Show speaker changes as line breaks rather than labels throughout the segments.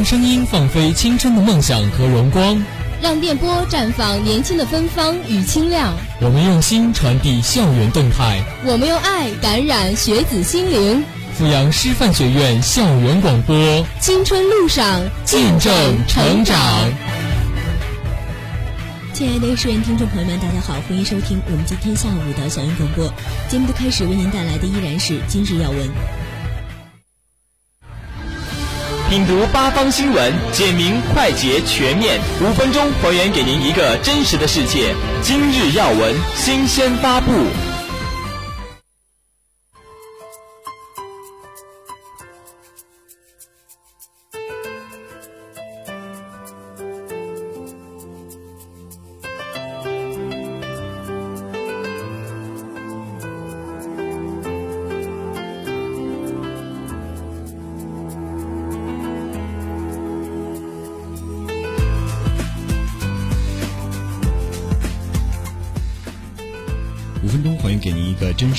用声音放飞青春的梦想和荣光，
让电波绽放年轻的芬芳与清亮。
我们用心传递校园动态，
我们用爱感染学子心灵。
阜阳师范学院校园广播，
青春路上
见证成长。
亲爱的师院听众朋友们，大家好，欢迎收听我们今天下午的校园广播。节目的开始为您带来的依然是今日要闻。
品读八方新闻，简明快捷全面，五分钟还原给您一个真实的世界。今日要闻，新鲜发布。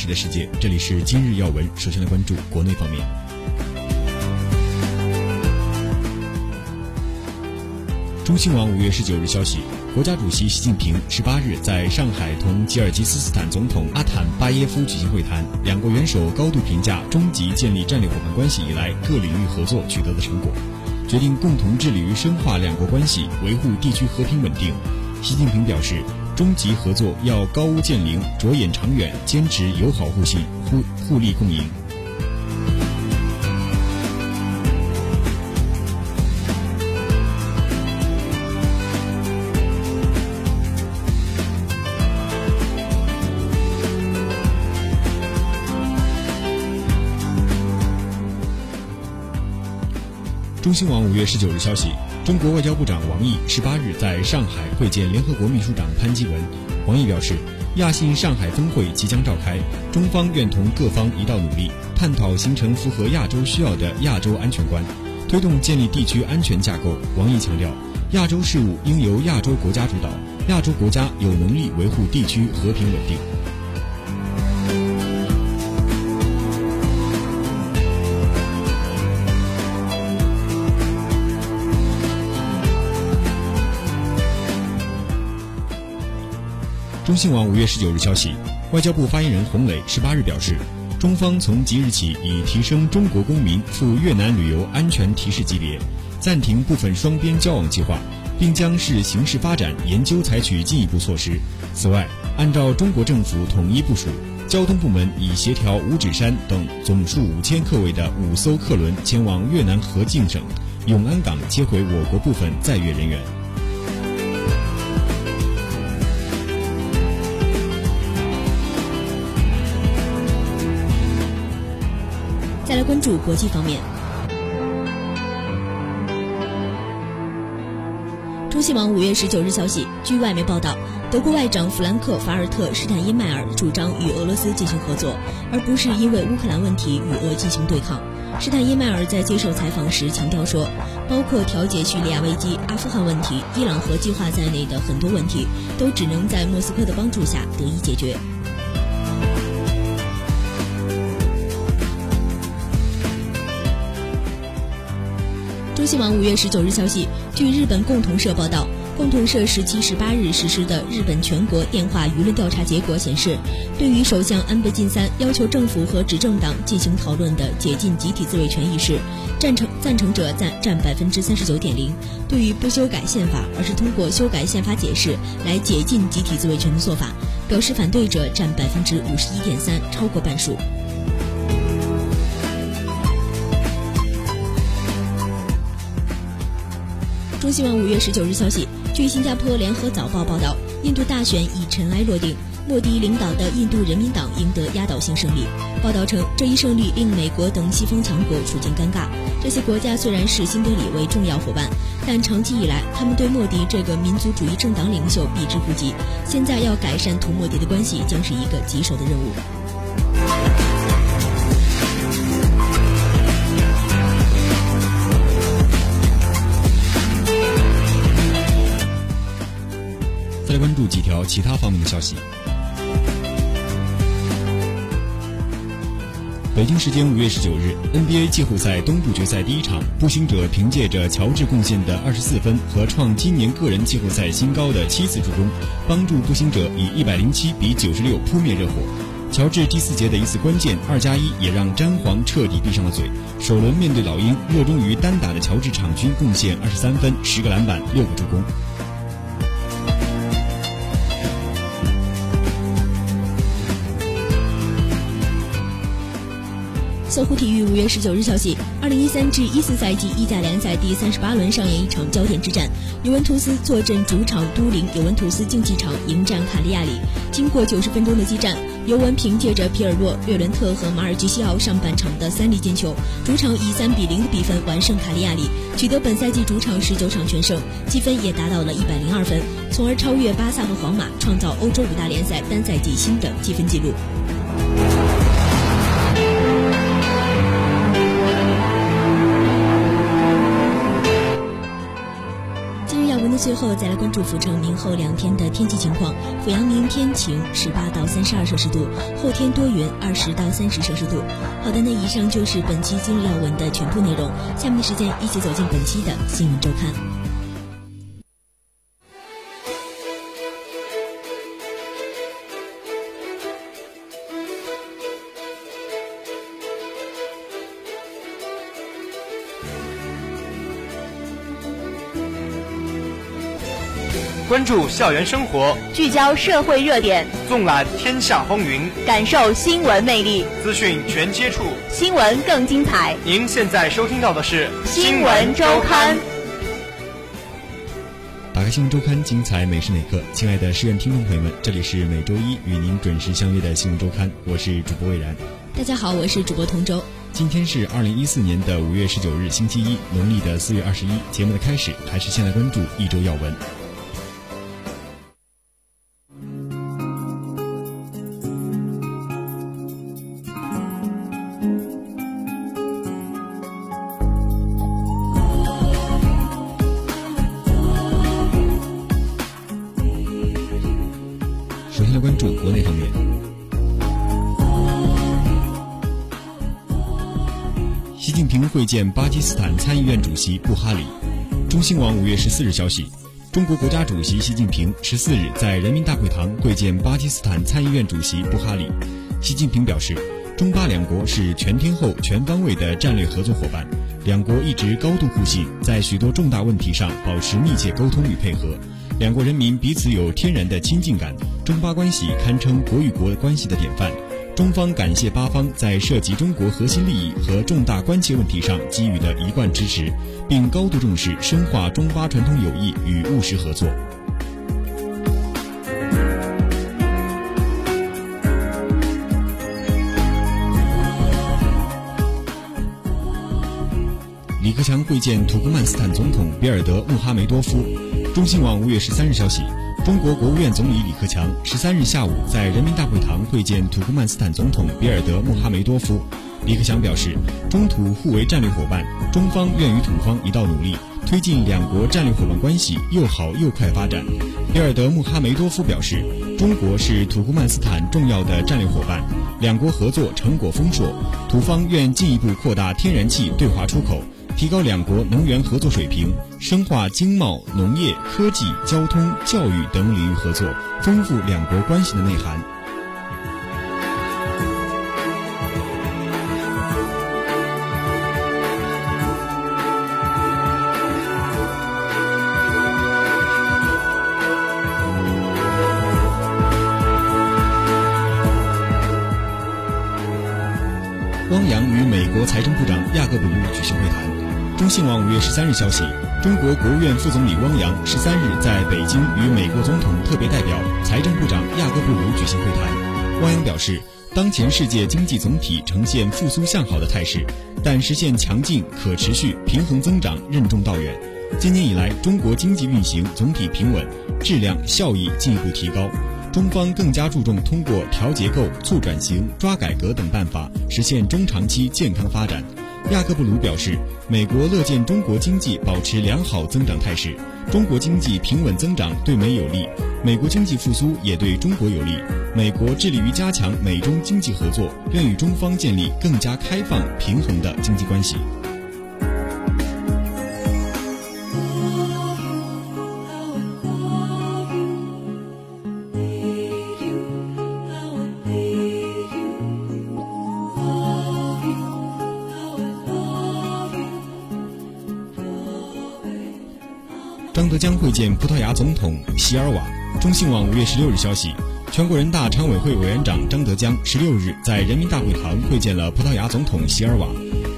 的世界，这里是今日要闻。首先来关注国内方面。中新网五月十九日消息，国家主席习近平十八日在上海同吉尔吉斯斯坦总统阿坦巴耶夫举行会谈，两国元首高度评价中吉建立战略伙伴关系以来各领域合作取得的成果，决定共同致力于深化两国关系，维护地区和平稳定。习近平表示。中吉合作要高屋建瓴、着眼长远，坚持友好互信、互互利共赢。中新网五月十九日消息。中国外交部长王毅十八日在上海会见联合国秘书长潘基文。王毅表示，亚信上海峰会即将召开，中方愿同各方一道努力，探讨形成符合亚洲需要的亚洲安全观，推动建立地区安全架构。王毅强调，亚洲事务应由亚洲国家主导，亚洲国家有能力维护地区和平稳定。中新网五月十九日消息，外交部发言人洪磊十八日表示，中方从即日起已提升中国公民赴越南旅游安全提示级别，暂停部分双边交往计划，并将视形势发展研究采取进一步措施。此外，按照中国政府统一部署，交通部门已协调五指山等总数五千客位的五艘客轮前往越南河静省永安港接回我国部分在越人员。
来关注国际方面。中新网五月十九日消息，据外媒报道，德国外长弗兰克·法尔特·施坦因迈尔主张与俄罗斯进行合作，而不是因为乌克兰问题与俄进行对抗。施坦因迈尔在接受采访时强调说，包括调解叙利亚危机、阿富汗问题、伊朗核计划在内的很多问题，都只能在莫斯科的帮助下得以解决。中新网五月十九日消息，据日本共同社报道，共同社十七、十八日实施的日本全国电话舆论调查结果显示，对于首相安倍晋三要求政府和执政党进行讨论的解禁集体自卫权一事，赞成赞成者占占百分之三十九点零；对于不修改宪法，而是通过修改宪法解释来解禁集体自卫权的做法，表示反对者占百分之五十一点三，超过半数。中新网五月十九日消息，据新加坡联合早报报道，印度大选已尘埃落定，莫迪领导的印度人民党赢得压倒性胜利。报道称，这一胜利令美国等西方强国处境尴尬。这些国家虽然视新德里为重要伙伴，但长期以来，他们对莫迪这个民族主义政党领袖避之不及。现在要改善同莫迪的关系，将是一个棘手的任务。
再来关注几条其他方面的消息。北京时间五月十九日，NBA 季后赛东部决赛第一场，步行者凭借着乔治贡献的二十四分和创今年个人季后赛新高的七次助攻，帮助步行者以一百零七比九十六扑灭热火。乔治第四节的一次关键二加一，也让詹皇彻底闭上了嘴。首轮面对老鹰，热衷于单打的乔治场均贡献二十三分、十个篮板、六个助攻。
搜狐体育五月十九日消息，二零一三至一四赛季意甲联赛第三十八轮上演一场焦点之战，尤文图斯坐镇主场都灵尤文图斯竞技场迎战卡利亚里。经过九十分钟的激战，尤文凭借着皮尔洛、略伦特和马尔基西奥上半场的三粒进球，主场以三比零的比分完胜卡利亚里，取得本赛季主场十九场全胜，积分也达到了一百零二分，从而超越巴萨和皇马，创造欧洲五大联赛单赛季新的积分纪录。最后再来关注阜城明后两天的天气情况。阜阳明天晴，十八到三十二摄氏度；后天多云，二十到三十摄氏度。好的，那以上就是本期今日要闻的全部内容。下面的时间，一起走进本期的新闻周刊。
关注校园生活，
聚焦社会热点，
纵览天下风云，
感受新闻魅力，
资讯全接触，
新闻更精彩。
您现在收听到的是《
新闻周刊》。
打开《新闻周刊》，精彩每时每刻。亲爱的师院听众朋友们，这里是每周一与您准时相约的《新闻周刊》，我是主播魏然。
大家好，我是主播同舟。
今天是二零一四年的五月十九日，星期一，农历的四月二十一。节目的开始，还是先来关注一周要闻。见巴基斯坦参议院主席布哈里。中新网五月十四日消息，中国国家主席习近平十四日在人民大会堂会见巴基斯坦参议院主席布哈里。习近平表示，中巴两国是全天候、全方位的战略合作伙伴，两国一直高度互信，在许多重大问题上保持密切沟通与配合，两国人民彼此有天然的亲近感，中巴关系堪称国与国关系的典范。中方感谢巴方在涉及中国核心利益和重大关切问题上给予的一贯支持，并高度重视深化中巴传统友谊与务实合作。李克强会见土库曼斯坦总统比尔德穆哈梅多夫。中新网五月十三日消息。中国国务院总理李克强十三日下午在人民大会堂会见土库曼斯坦总统比尔德穆哈梅多夫。李克强表示，中土互为战略伙伴，中方愿与土方一道努力，推进两国战略伙伴关系又好又快发展。比尔德穆哈梅多夫表示，中国是土库曼斯坦重要的战略伙伴，两国合作成果丰硕，土方愿进一步扩大天然气对华出口。提高两国能源合作水平，深化经贸、农业、科技、交通、教育等领域合作，丰富两国关系的内涵。汪洋与美国财政部长亚各布鲁举行会谈。中新网五月十三日消息，中国国务院副总理汪洋十三日在北京与美国总统特别代表、财政部长亚各布鲁举行会谈。汪洋表示，当前世界经济总体呈现复苏向好的态势，但实现强劲、可持续、平衡增长任重道远。今年以来，中国经济运行总体平稳，质量效益进一步提高。中方更加注重通过调结构、促转型、抓改革等办法，实现中长期健康发展。亚克布鲁表示，美国乐见中国经济保持良好增长态势，中国经济平稳增长对美有利，美国经济复苏也对中国有利。美国致力于加强美中经济合作，愿与中方建立更加开放、平衡的经济关系。见葡萄牙总统席尔瓦。中新网五月十六日消息，全国人大常委会委员长张德江十六日在人民大会堂会见了葡萄牙总统席尔瓦。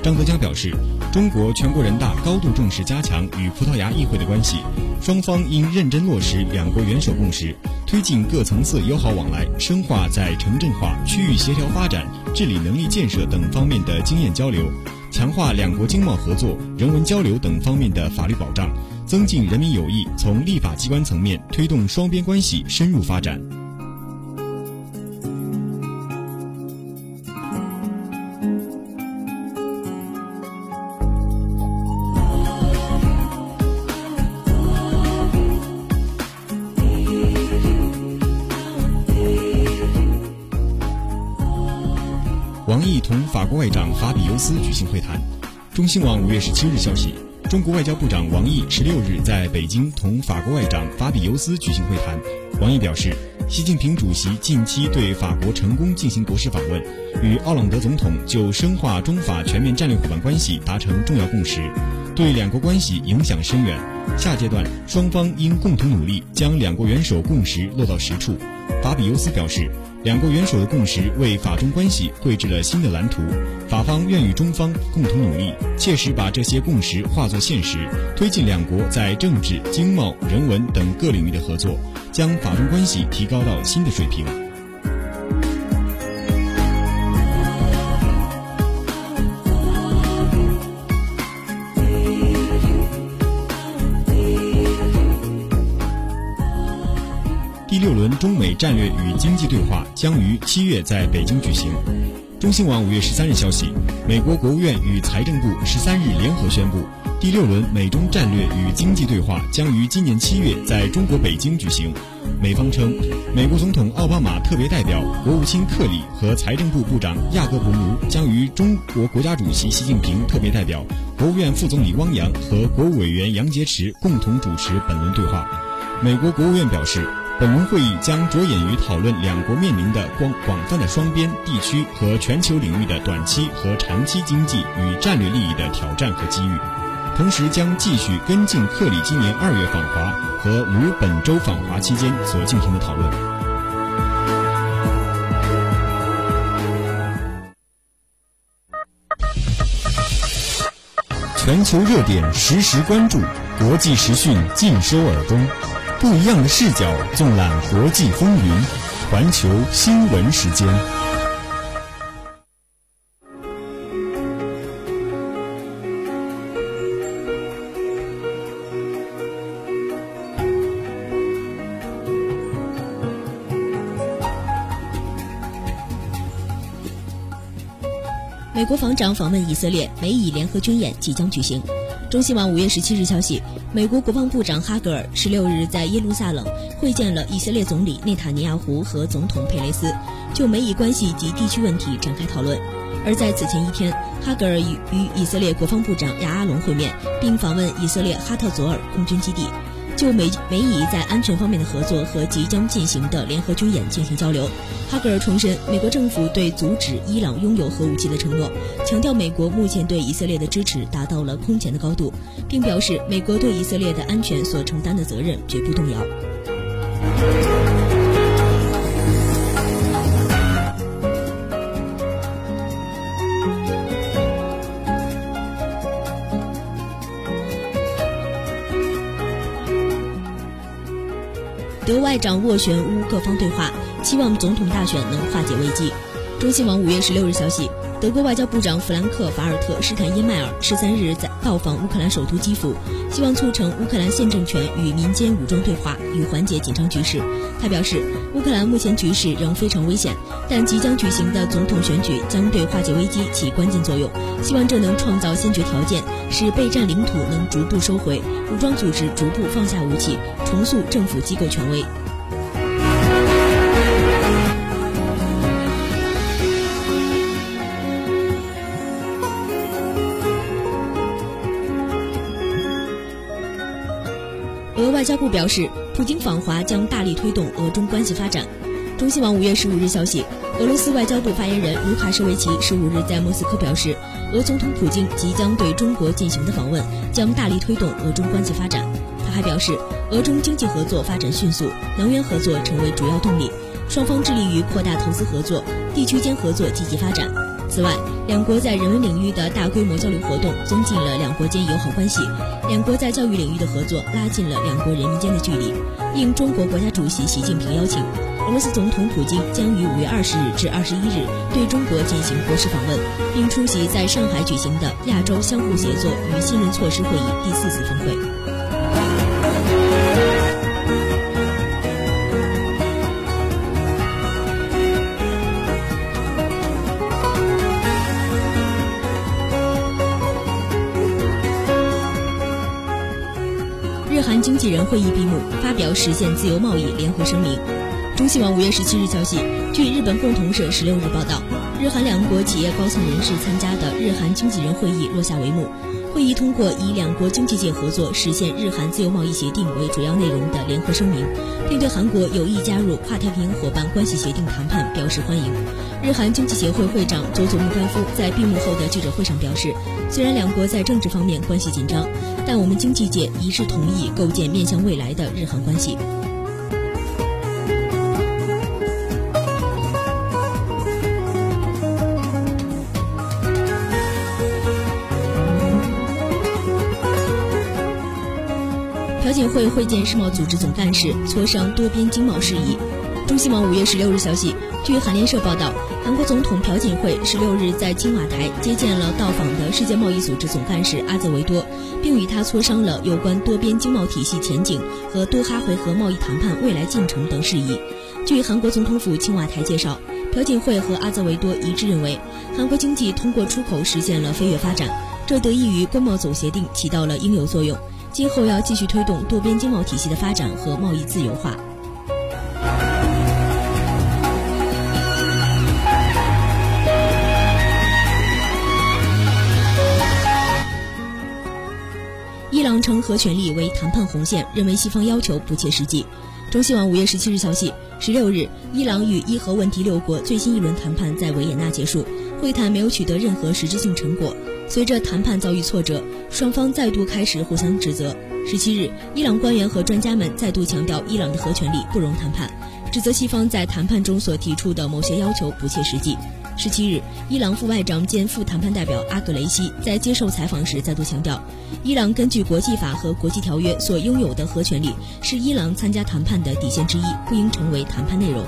张德江表示，中国全国人大高度重视加强与葡萄牙议会的关系，双方应认真落实两国元首共识，推进各层次友好往来，深化在城镇化、区域协调发展、治理能力建设等方面的经验交流，强化两国经贸合作、人文交流等方面的法律保障。增进人民友谊，从立法机关层面推动双边关系深入发展。王毅同法国外长法比尤斯举行会谈。中新网五月十七日消息。中国外交部长王毅十六日在北京同法国外长法比尤斯举行会谈。王毅表示，习近平主席近期对法国成功进行国事访问，与奥朗德总统就深化中法全面战略伙伴关系达成重要共识，对两国关系影响深远。下阶段，双方应共同努力，将两国元首共识落到实处。法比尤斯表示。两国元首的共识为法中关系绘制了新的蓝图，法方愿与中方共同努力，切实把这些共识化作现实，推进两国在政治、经贸、人文等各领域的合作，将法中关系提高到新的水平。六轮中美战略与经济对话将于七月在北京举行。中新网五月十三日消息，美国国务院与财政部十三日联合宣布，第六轮美中战略与经济对话将于今年七月在中国北京举行。美方称，美国总统奥巴马特别代表、国务卿克里和财政部部长亚各布卢将与中国国家主席习近平特别代表、国务院副总理汪洋和国务委员杨洁篪共同主持本轮对话。美国国务院表示。本轮会议将着眼于讨论两国面临的广广泛的双边、地区和全球领域的短期和长期经济与战略利益的挑战和机遇，同时将继续跟进克里今年二月访华和卢本周访华期间所进行的讨论。全球热点实时关注，国际时讯尽收耳中。不一样的视角，纵览国际风云，环球新闻时间。
美国防长访问以色列，美以联合军演即将举行。中新网五月十七日消息，美国国防部长哈格尔十六日在耶路撒冷会见了以色列总理内塔尼亚胡和总统佩雷斯，就美以关系及地区问题展开讨论。而在此前一天，哈格尔与与以色列国防部长亚阿龙会面，并访问以色列哈特佐尔空军基地。就美美以在安全方面的合作和即将进行的联合军演进行交流，哈格尔重申美国政府对阻止伊朗拥有核武器的承诺，强调美国目前对以色列的支持达到了空前的高度，并表示美国对以色列的安全所承担的责任绝不动摇。外掌握悬乌各方对话，希望总统大选能化解危机。中新网五月十六日消息，德国外交部长弗兰克·法尔特·施坦因迈尔十三日在到访乌克兰首都基辅，希望促成乌克兰现政权与民间武装对话，以缓解紧张局势。他表示，乌克兰目前局势仍非常危险，但即将举行的总统选举将对化解危机起关键作用。希望这能创造先决条件，使被占领土能逐步收回，武装组织逐步放下武器，重塑政府机构权威。外交部表示，普京访华将大力推动俄中关系发展。中新网五月十五日消息，俄罗斯外交部发言人卢卡舍维奇十五日在莫斯科表示，俄总统普京即将对中国进行的访问将大力推动俄中关系发展。他还表示，俄中经济合作发展迅速，能源合作成为主要动力，双方致力于扩大投资合作，地区间合作积极发展。此外，两国在人文领域的大规模交流活动增进了两国间友好关系；两国在教育领域的合作拉近了两国人民间的距离。应中国国家主席习近平邀请，俄罗斯总统普京将于五月二十日至二十一日对中国进行国事访问，并出席在上海举行的亚洲相互协作与信任措施会议第四次峰会。纪人会议闭幕，发表实现自由贸易联合声明。中新网五月十七日消息，据日本共同社十六日报道，日韩两国企业高层人士参加的日韩经纪人会议落下帷幕。会议通过以两国经济界合作实现日韩自由贸易协定为主要内容的联合声明，并对韩国有意加入跨太平洋伙伴关系协定谈判表示欢迎。日韩经济协会会长佐佐木关夫在闭幕后的记者会上表示，虽然两国在政治方面关系紧张，但我们经济界一致同意构建面向未来的日韩关系。朴槿惠会见世贸组织总干事，磋商多边经贸事宜。中新网五月十六日消息，据韩联社报道，韩国总统朴槿惠十六日在青瓦台接见了到访的世界贸易组织总干事阿泽维多，并与他磋商了有关多边经贸体系前景和多哈回合贸易谈判未来进程等事宜。据韩国总统府青瓦台介绍，朴槿惠和阿泽维多一致认为，韩国经济通过出口实现了飞跃发展，这得益于关贸总协定起到了应有作用。今后要继续推动多边经贸体系的发展和贸易自由化。伊朗称核权利为谈判红线，认为西方要求不切实际。中新网五月十七日消息，十六日，伊朗与伊核问题六国最新一轮谈判在维也纳结束，会谈没有取得任何实质性成果。随着谈判遭遇挫折，双方再度开始互相指责。十七日，伊朗官员和专家们再度强调伊朗的核权利不容谈判，指责西方在谈判中所提出的某些要求不切实际。十七日，伊朗副外长兼副谈判代表阿格雷西在接受采访时再度强调，伊朗根据国际法和国际条约所拥有的核权利是伊朗参加谈判的底线之一，不应成为谈判内容。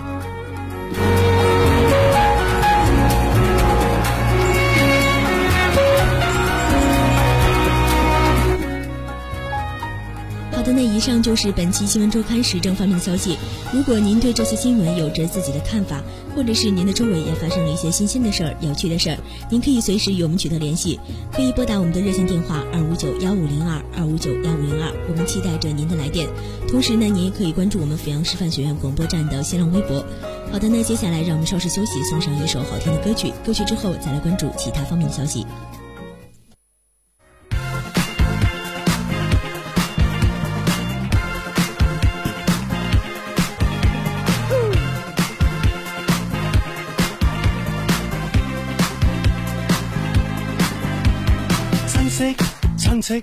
以上就是本期新闻周刊时政方面的消息。如果您对这次新闻有着自己的看法，或者是您的周围也发生了一些新鲜的事儿、有趣的事儿，您可以随时与我们取得联系，可以拨打我们的热线电话二五九幺五零二二五九幺五零二，我们期待着您的来电。同时呢，您也可以关注我们阜阳师范学院广播站的新浪微博。好的，那接下来让我们稍事休息，送上一首好听的歌曲。歌曲之后再来关注其他方面的消息。
亲戚、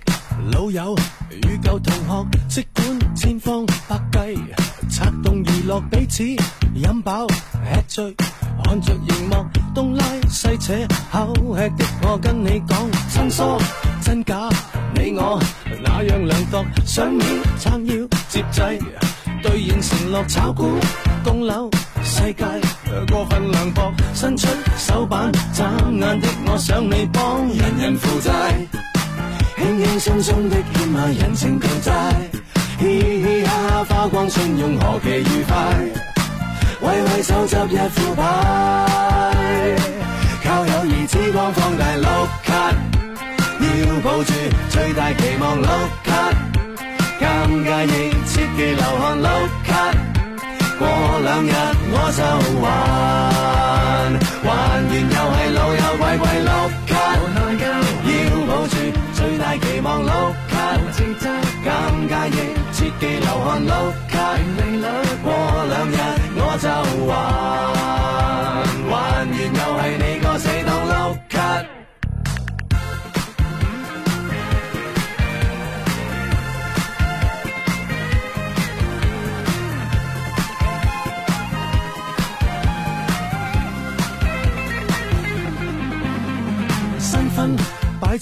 老友与旧同学，即管千方百计策动娱乐彼此，饮饱吃醉，看着荧幕东拉西扯，口吃的我跟你讲，真疏真假，你我那样量度，上面撑腰接济。兑现承诺，炒股供楼，世界过分凉薄，伸出手板眨眼的我想你帮，人人负债，轻轻松松的欠下人情巨债，嘻嘻哈哈花光信用何其愉快，挥挥手执一副牌，靠友谊之光放大碌卡，要抱住最大期望碌卡。尷尬亦切忌流汗碌卡，过两日我就还，还完又系老友貴貴碌卡，要抱住最大期望碌卡，尷尬亦切忌流汗碌卡，过两日我就还，还完又系你个死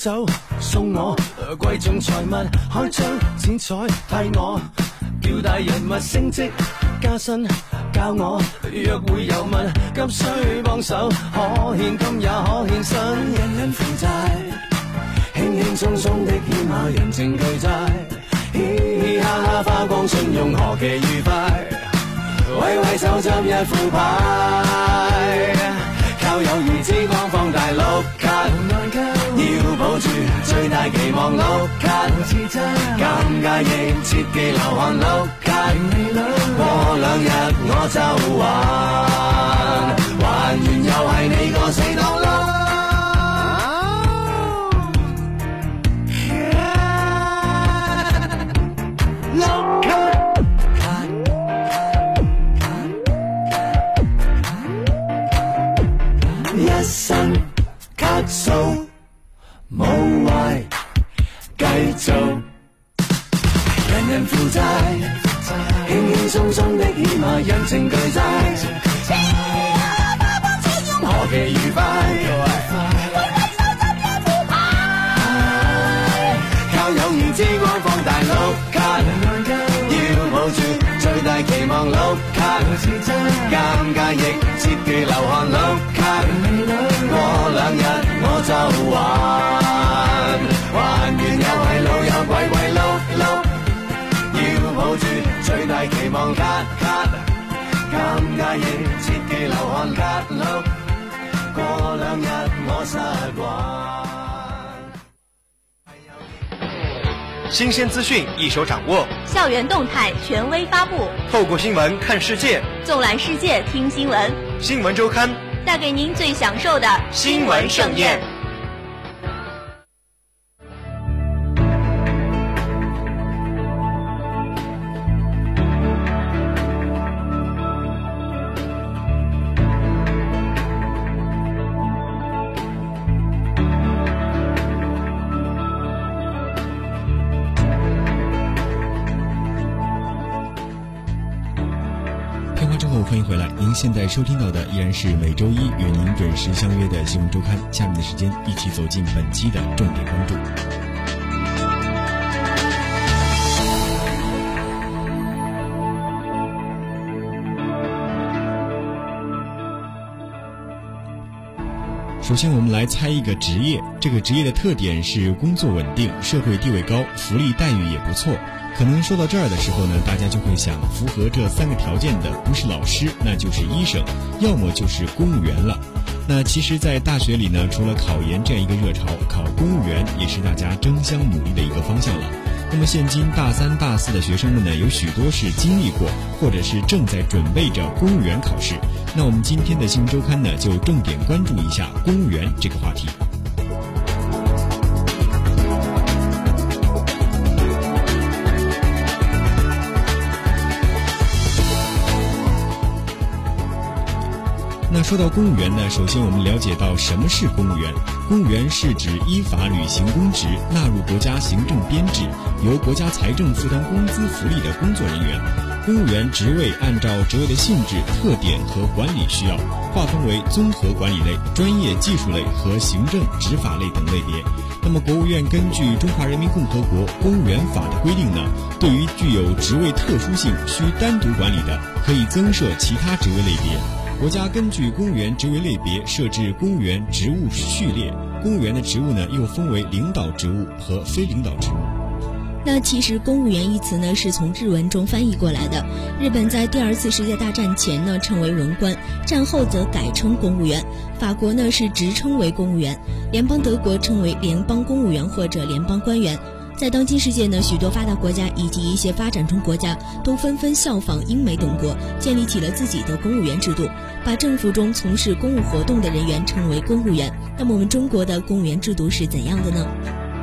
酒送我貴重財物，開張剪彩替我，叫大人物升職加薪，教我約會有物，急需幫手，可獻金也可獻身，人人負債，輕輕鬆鬆的欠下人情巨债，嘻嘻哈哈花光信用何其愉快，揮揮手執一副牌。靠友谊之光放大碌卡，要保住最大期望，look at，尴尬亦切忌流汗，look at，过两日我就还，还完又系你个。人人負債，輕輕鬆鬆的欠下人情巨债，何其愉快，靠友誼之光放大碌卡，要抱住最大期望碌卡，尷尬亦切忌流汗碌卡。過兩日我就還，最大期望卡卡，尷尬亦切忌流汗卡碌，過兩日我實還。
新鲜资讯一手掌握，
校园动态权威发布，
透过新闻看世界，
纵览世界听新闻，
新闻周刊
带给您最享受的
新闻盛宴。
现在收听到的依然是每周一与您准时相约的新闻周刊。下面的时间，一起走进本期的重点关注。首先，我们来猜一个职业。这个职业的特点是工作稳定、社会地位高、福利待遇也不错。可能说到这儿的时候呢，大家就会想，符合这三个条件的不是老师，那就是医生，要么就是公务员了。那其实，在大学里呢，除了考研这样一个热潮，考公务员也是大家争相努力的一个方向了。那么，现今大三、大四的学生们呢，有许多是经历过，或者是正在准备着公务员考试。那我们今天的新闻周刊呢，就重点关注一下公务员这个话题。那说到公务员呢，首先我们了解到什么是公务员。公务员是指依法履行公职、纳入国家行政编制、由国家财政负担工资福利的工作人员。公务员职位按照职位的性质、特点和管理需要，划分为综合管理类、专业技术类和行政执法类等类别。那么，国务院根据《中华人民共和国公务员法》的规定呢，对于具有职位特殊性、需单独管理的，可以增设其他职位类别。国家根据公务员职位类别设置公务员职务序列，公务员的职务呢又分为领导职务和非领导职务。
那其实“公务员”一词呢，是从日文中翻译过来的。日本在第二次世界大战前呢，称为文官，战后则改称公务员。法国呢是直称为公务员，联邦德国称为联邦公务员或者联邦官员。在当今世界呢，许多发达国家以及一些发展中国家都纷纷效仿英美等国，建立起了自己的公务员制度，把政府中从事公务活动的人员称为公务员。那么我们中国的公务员制度是怎样的呢？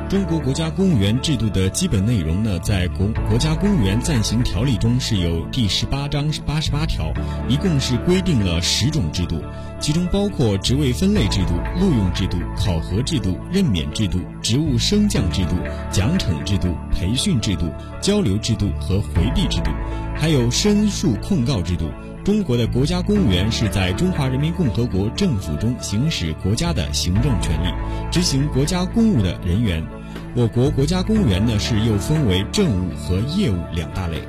中国国家公务员制度的基本内容呢，在《国国家公务员暂行条例》中是有第十八章八十八条，一共是规定了十种制度，其中包括职位分类制度、录用制度、考核制度、任免制度、职务升降制度、奖惩制度、培训制度、交流制度和回避制度，还有申诉控告制度。中国的国家公务员是在中华人民共和国政府中行使国家的行政权力、执行国家公务的人员。我国国家公务员呢是又分为政务和业务两大类。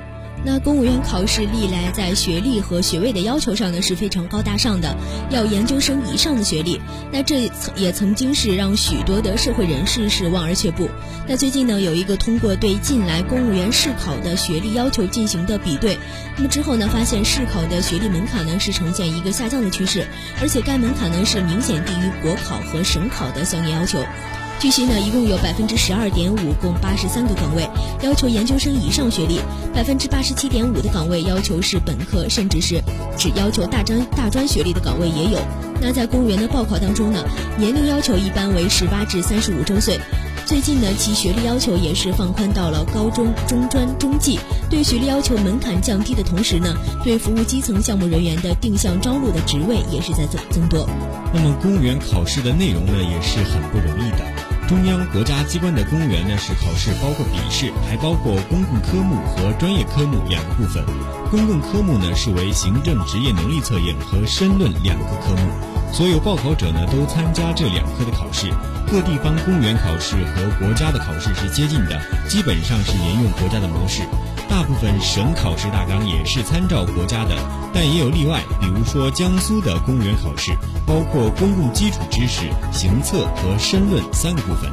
那公务员考试历来在学历和学位的要求上呢是非常高大上的，要研究生以上的学历。那这也曾经是让许多的社会人士是望而却步。那最近呢有一个通过对近来公务员试考的学历要求进行的比对，那么之后呢发现试考的学历门槛呢是呈现一个下降的趋势，而且该门槛呢是明显低于国考和省考的相应要求。据悉呢，一共有百分之十二点五，共八十三个岗位要求研究生以上学历，百分之八十七点五的岗位要求是本科，甚至是只要求大专大专学历的岗位也有。那在公务员的报考当中呢，年龄要求一般为十八至三十五周岁。最近呢，其学历要求也是放宽到了高中、中专、中技，对学历要求门槛降低的同时呢，对服务基层项目人员的定向招录的职位也是在增增多。
那么公务员考试的内容呢，也是很不容易的。中央国家机关的公务员呢，是考试包括笔试，还包括公共科目和专业科目两个部分。公共科目呢是为行政职业能力测验和申论两个科目，所有报考者呢都参加这两科的考试。各地方公务员考试和国家的考试是接近的，基本上是沿用国家的模式。大部分省考试大纲也是参照国家的，但也有例外，比如说江苏的公务员考试，包括公共基础知识、行测和申论三个部分。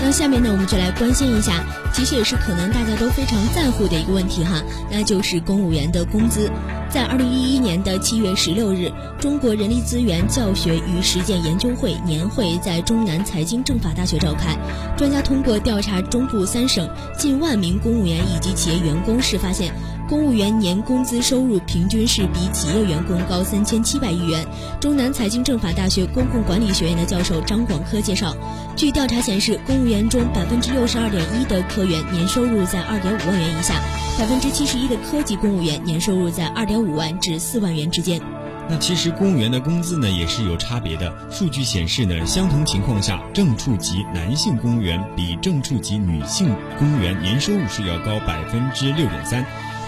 那下面呢，我们就来关心一下，其实也是可能大家都非常在乎的一个问题哈，那就是公务员的工资。在二零一一年的七月十六日，中国人力资源教学与实践研究会年会在中南财经政法大学召开。专家通过调查中部三省近万名公务员以及企业员工时发现。公务员年工资收入平均是比企业员工高三千七百亿元。中南财经政法大学公共管理学院的教授张广科介绍，据调查显示，公务员中百分之六十二点一的可员年收入在二点五万元以下，百分之七十一的科级公务员年收入在二点五万至四万元之间。
那其实公务员的工资呢也是有差别的。数据显示呢，相同情况下，正处级男性公务员比正处级女性公务员年收入是要高百分之六点三。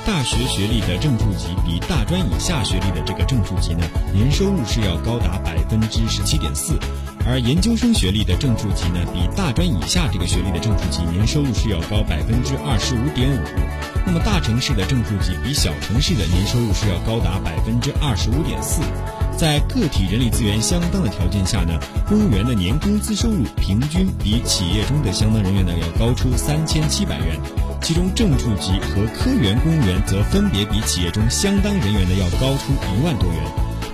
大学学历的正处级比大专以下学历的这个正处级呢，年收入是要高达百分之十七点四，而研究生学历的正处级呢，比大专以下这个学历的正处级年收入是要高百分之二十五点五。那么大城市的正处级比小城市的年收入是要高达百分之二十五点四。在个体人力资源相当的条件下呢，公务员的年工资收入平均比企业中的相当人员呢要高出三千七百元。其中正处级和科员公务员则分别比企业中相当人员的要高出一万多元。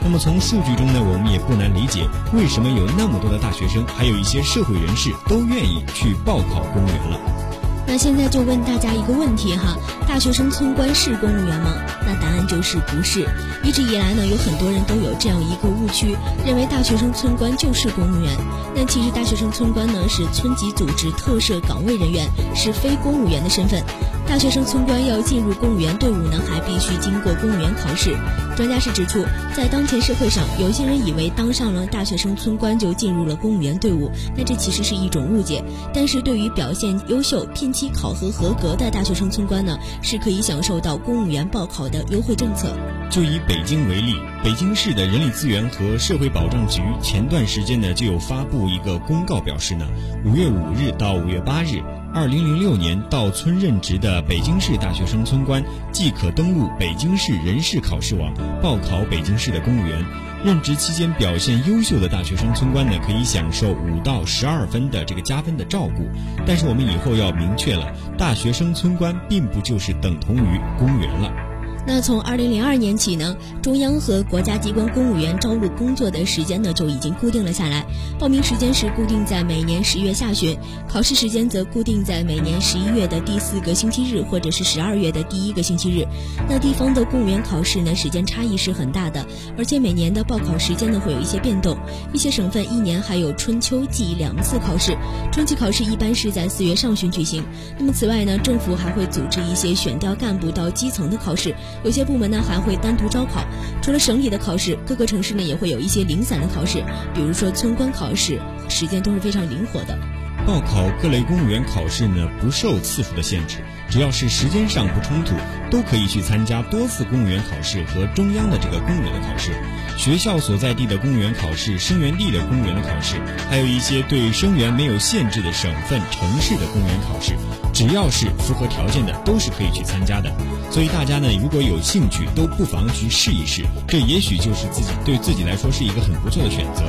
那么从数据中呢，我们也不难理解为什么有那么多的大学生，还有一些社会人士都愿意去报考公务员了。
那现在就问大家一个问题哈：大学生村官是公务员吗？那答案就是不是。一直以来呢，有很多人都有这样一个误区，认为大学生村官就是公务员。但其实大学生村官呢是村级组织特设岗位人员，是非公务员的身份。大学生村官要进入公务员队伍呢，还必须经过公务员考试。专家是指出，在当前社会上，有些人以为当上了大学生村官就进入了公务员队伍，那这其实是一种误解。但是对于表现优秀、聘期考核合格的大学生村官呢，是可以享受到公务员报考的优惠政策。
就以北京为例，北京市的人力资源和社会保障局前段时间呢就有发布一个公告，表示呢，五月五日到五月八日，二零零六年到村任职的北京市大学生村官，即可登录北京市人事考试网报考北京市的公务员。任职期间表现优秀的大学生村官呢，可以享受五到十二分的这个加分的照顾。但是我们以后要明确了，大学生村官并不就是等同于公务员了。
那从二零零二年起呢，中央和国家机关公务员招录工作的时间呢就已经固定了下来。报名时间是固定在每年十月下旬，考试时间则固定在每年十一月的第四个星期日或者是十二月的第一个星期日。那地方的公务员考试呢，时间差异是很大的，而且每年的报考时间呢会有一些变动。一些省份一年还有春秋季两次考试，春季考试一般是在四月上旬举行。那么此外呢，政府还会组织一些选调干部到基层的考试。有些部门呢还会单独招考，除了省里的考试，各个城市呢也会有一些零散的考试，比如说村官考试，时间都是非常灵活的。
报考各类公务员考试呢不受次数的限制，只要是时间上不冲突，都可以去参加多次公务员考试和中央的这个公务员的考试。学校所在地的公务员考试、生源地的公务员的考试，还有一些对生源没有限制的省份、城市的公务员考试。只要是符合条件的，都是可以去参加的。所以大家呢，如果有兴趣，都不妨去试一试。这也许就是自己对自己来说是一个很不错的选择。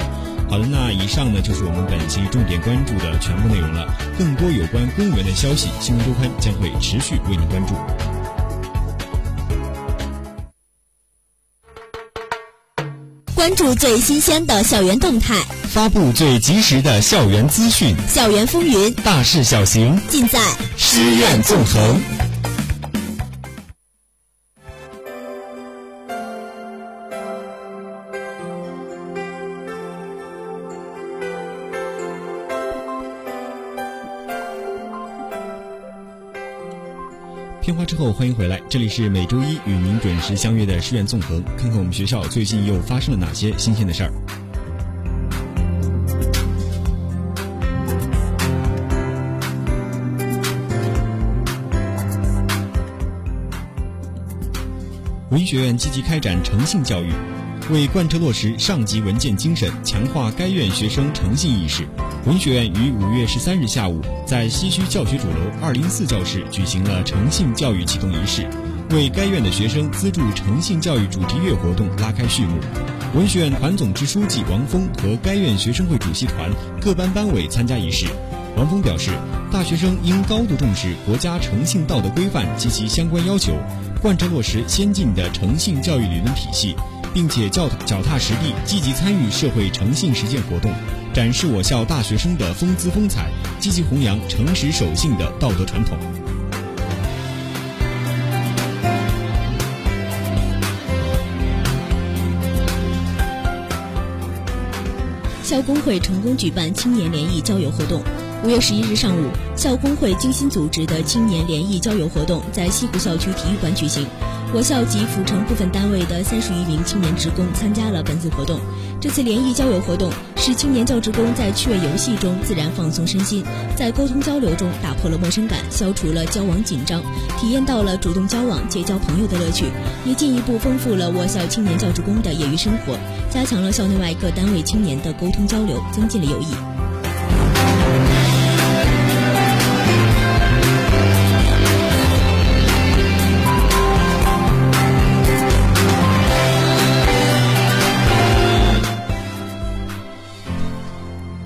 好的，那以上呢就是我们本期重点关注的全部内容了。更多有关公务员的消息，新闻周刊将会持续为您关注。
关注最新鲜的校园动态，
发布最及时的校园资讯，
校园风云，
大事小情，
尽在
师院纵横。
片花之后，欢迎回来，这里是每周一与您准时相约的师院纵横，看看我们学校最近又发生了哪些新鲜的事儿。文学院积极开展诚信教育，为贯彻落实上级文件精神，强化该院学生诚信意识。文学院于五月十三日下午在西区教学主楼二零四教室举行了诚信教育启动仪式，为该院的学生资助诚信教育主题月活动拉开序幕。文学院团总支书记王峰和该院学生会主席团各班班委参加仪式。王峰表示，大学生应高度重视国家诚信道德规范及其相关要求，贯彻落实先进的诚信教育理论体系，并且脚脚踏实地，积极参与社会诚信实践活动。展示我校大学生的风姿风采，积极弘扬诚实守信的道德传统。
校工会成功举办青年联谊交友活动。五月十一日上午，校工会精心组织的青年联谊交友活动在西湖校区体育馆举行。我校及府城部分单位的三十余名青年职工参加了本次活动。这次联谊交友活动使青年教职工在趣味游戏中自然放松身心，在沟通交流中打破了陌生感，消除了交往紧张，体验到了主动交往、结交朋友的乐趣，也进一步丰富了我校青年教职工的业余生活，加强了校内外各单位青年的沟通交流，增进了友谊。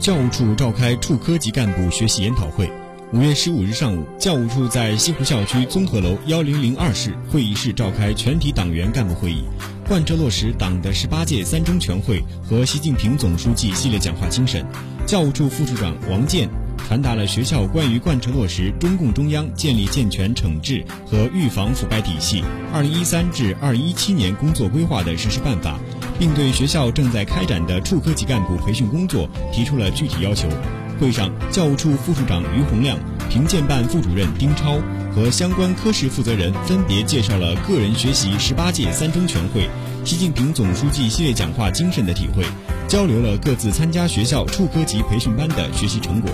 教务处召开处科级干部学习研讨会。五月十五日上午，教务处在西湖校区综合楼幺零零二室会议室召开全体党员干部会议，贯彻落实党的十八届三中全会和习近平总书记系列讲话精神。教务处副处长王健传达了学校关于贯彻落实中共中央建立健全惩治和预防腐败体系二零一三至二零一七年工作规划的实施办法。并对学校正在开展的处科级干部培训工作提出了具体要求。会上，教务处副处长于洪亮、评鉴办副主任丁超和相关科室负责人分别介绍了个人学习十八届三中全会、习近平总书记系列讲话精神的体会，交流了各自参加学校处科级培训班的学习成果。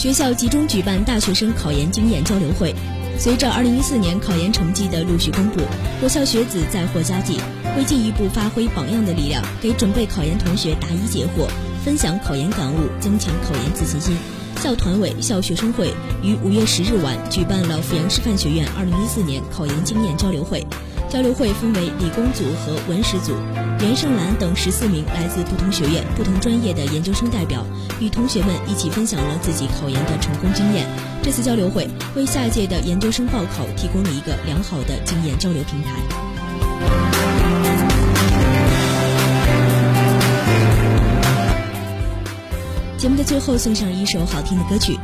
学校集中举办大学生考研经验交流会。随着2014年考研成绩的陆续公布，我校学子再获佳绩。为进一步发挥榜样的力量，给准备考研同学答疑解惑，分享考研感悟，增强考研自信心，校团委、校学生会于五月十日晚举办了阜阳师范学院2014年考研经验交流会。交流会分为理工组和文史组，袁胜兰等十四名来自不同学院、不同专业的研究生代表，与同学们一起分享了自己考研的成功经验。这次交流会为下一届的研究生报考提供了一个良好的经验交流平台。节目的最后，送上一首好听的歌曲。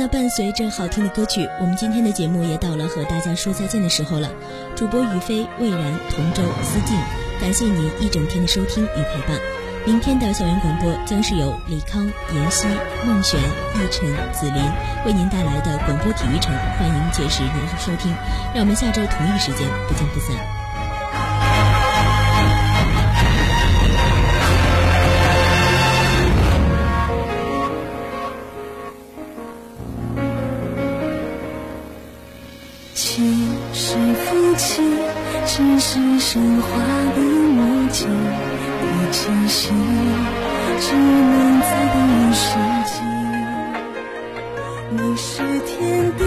那伴随着好听的歌曲，我们今天的节目也到了和大家说再见的时候了。主播雨飞、魏然、同舟、思静，感谢你一整天的收听与陪伴。明天的校园广播将是由李康、妍希、孟璇、逸晨、紫琳为您带来的广播体育城，欢迎届时您收听。让我们下周同一时间不见不散。
神话的默契的气息，只能在等一世纪。你是天地，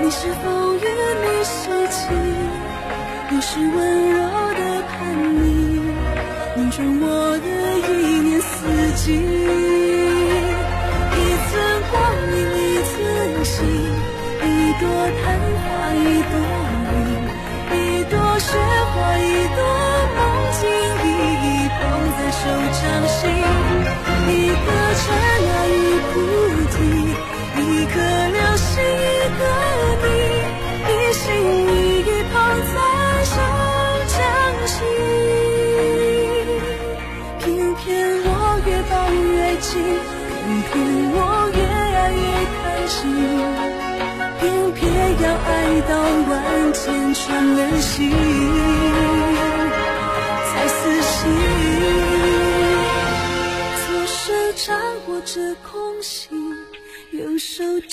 你是风雨，你是晴，你是温柔的叛逆，凝中我的一年四季。一寸光阴，一寸心，一朵昙花，一朵。一朵，梦境一一捧在手掌心。一颗尘埃一菩提，一颗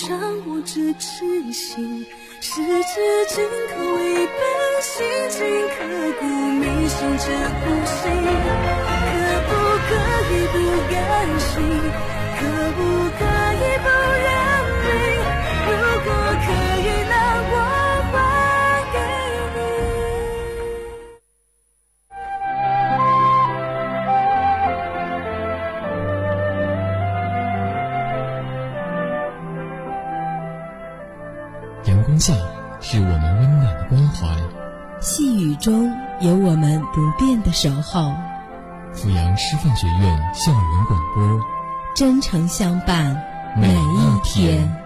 掌握着痴心，十指紧扣一本心经，刻骨铭心这苦心。可不可以不甘心？可不可以不认命？如果可以，那我
中有我们不变的守候。
阜阳师范学院校园广播，
真诚相伴每一天。